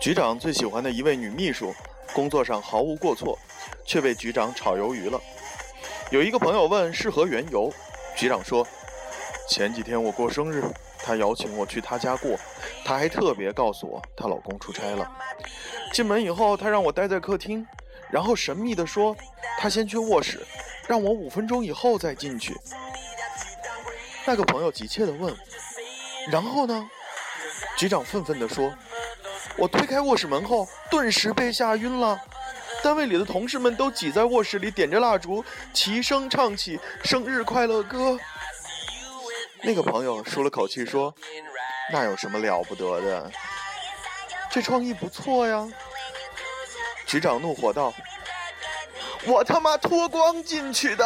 局长最喜欢的一位女秘书，工作上毫无过错，却被局长炒鱿鱼了。有一个朋友问是何缘由，局长说：前几天我过生日，她邀请我去她家过，她还特别告诉我她老公出差了。进门以后，她让我待在客厅，然后神秘地说他先去卧室，让我五分钟以后再进去。那个朋友急切地问：然后呢？局长愤愤地说。我推开卧室门后，顿时被吓晕了。单位里的同事们都挤在卧室里，点着蜡烛，齐声唱起生日快乐歌。那个朋友舒了口气说：“那有什么了不得的？这创意不错呀。”局长怒火道：“我他妈脱光进去的！”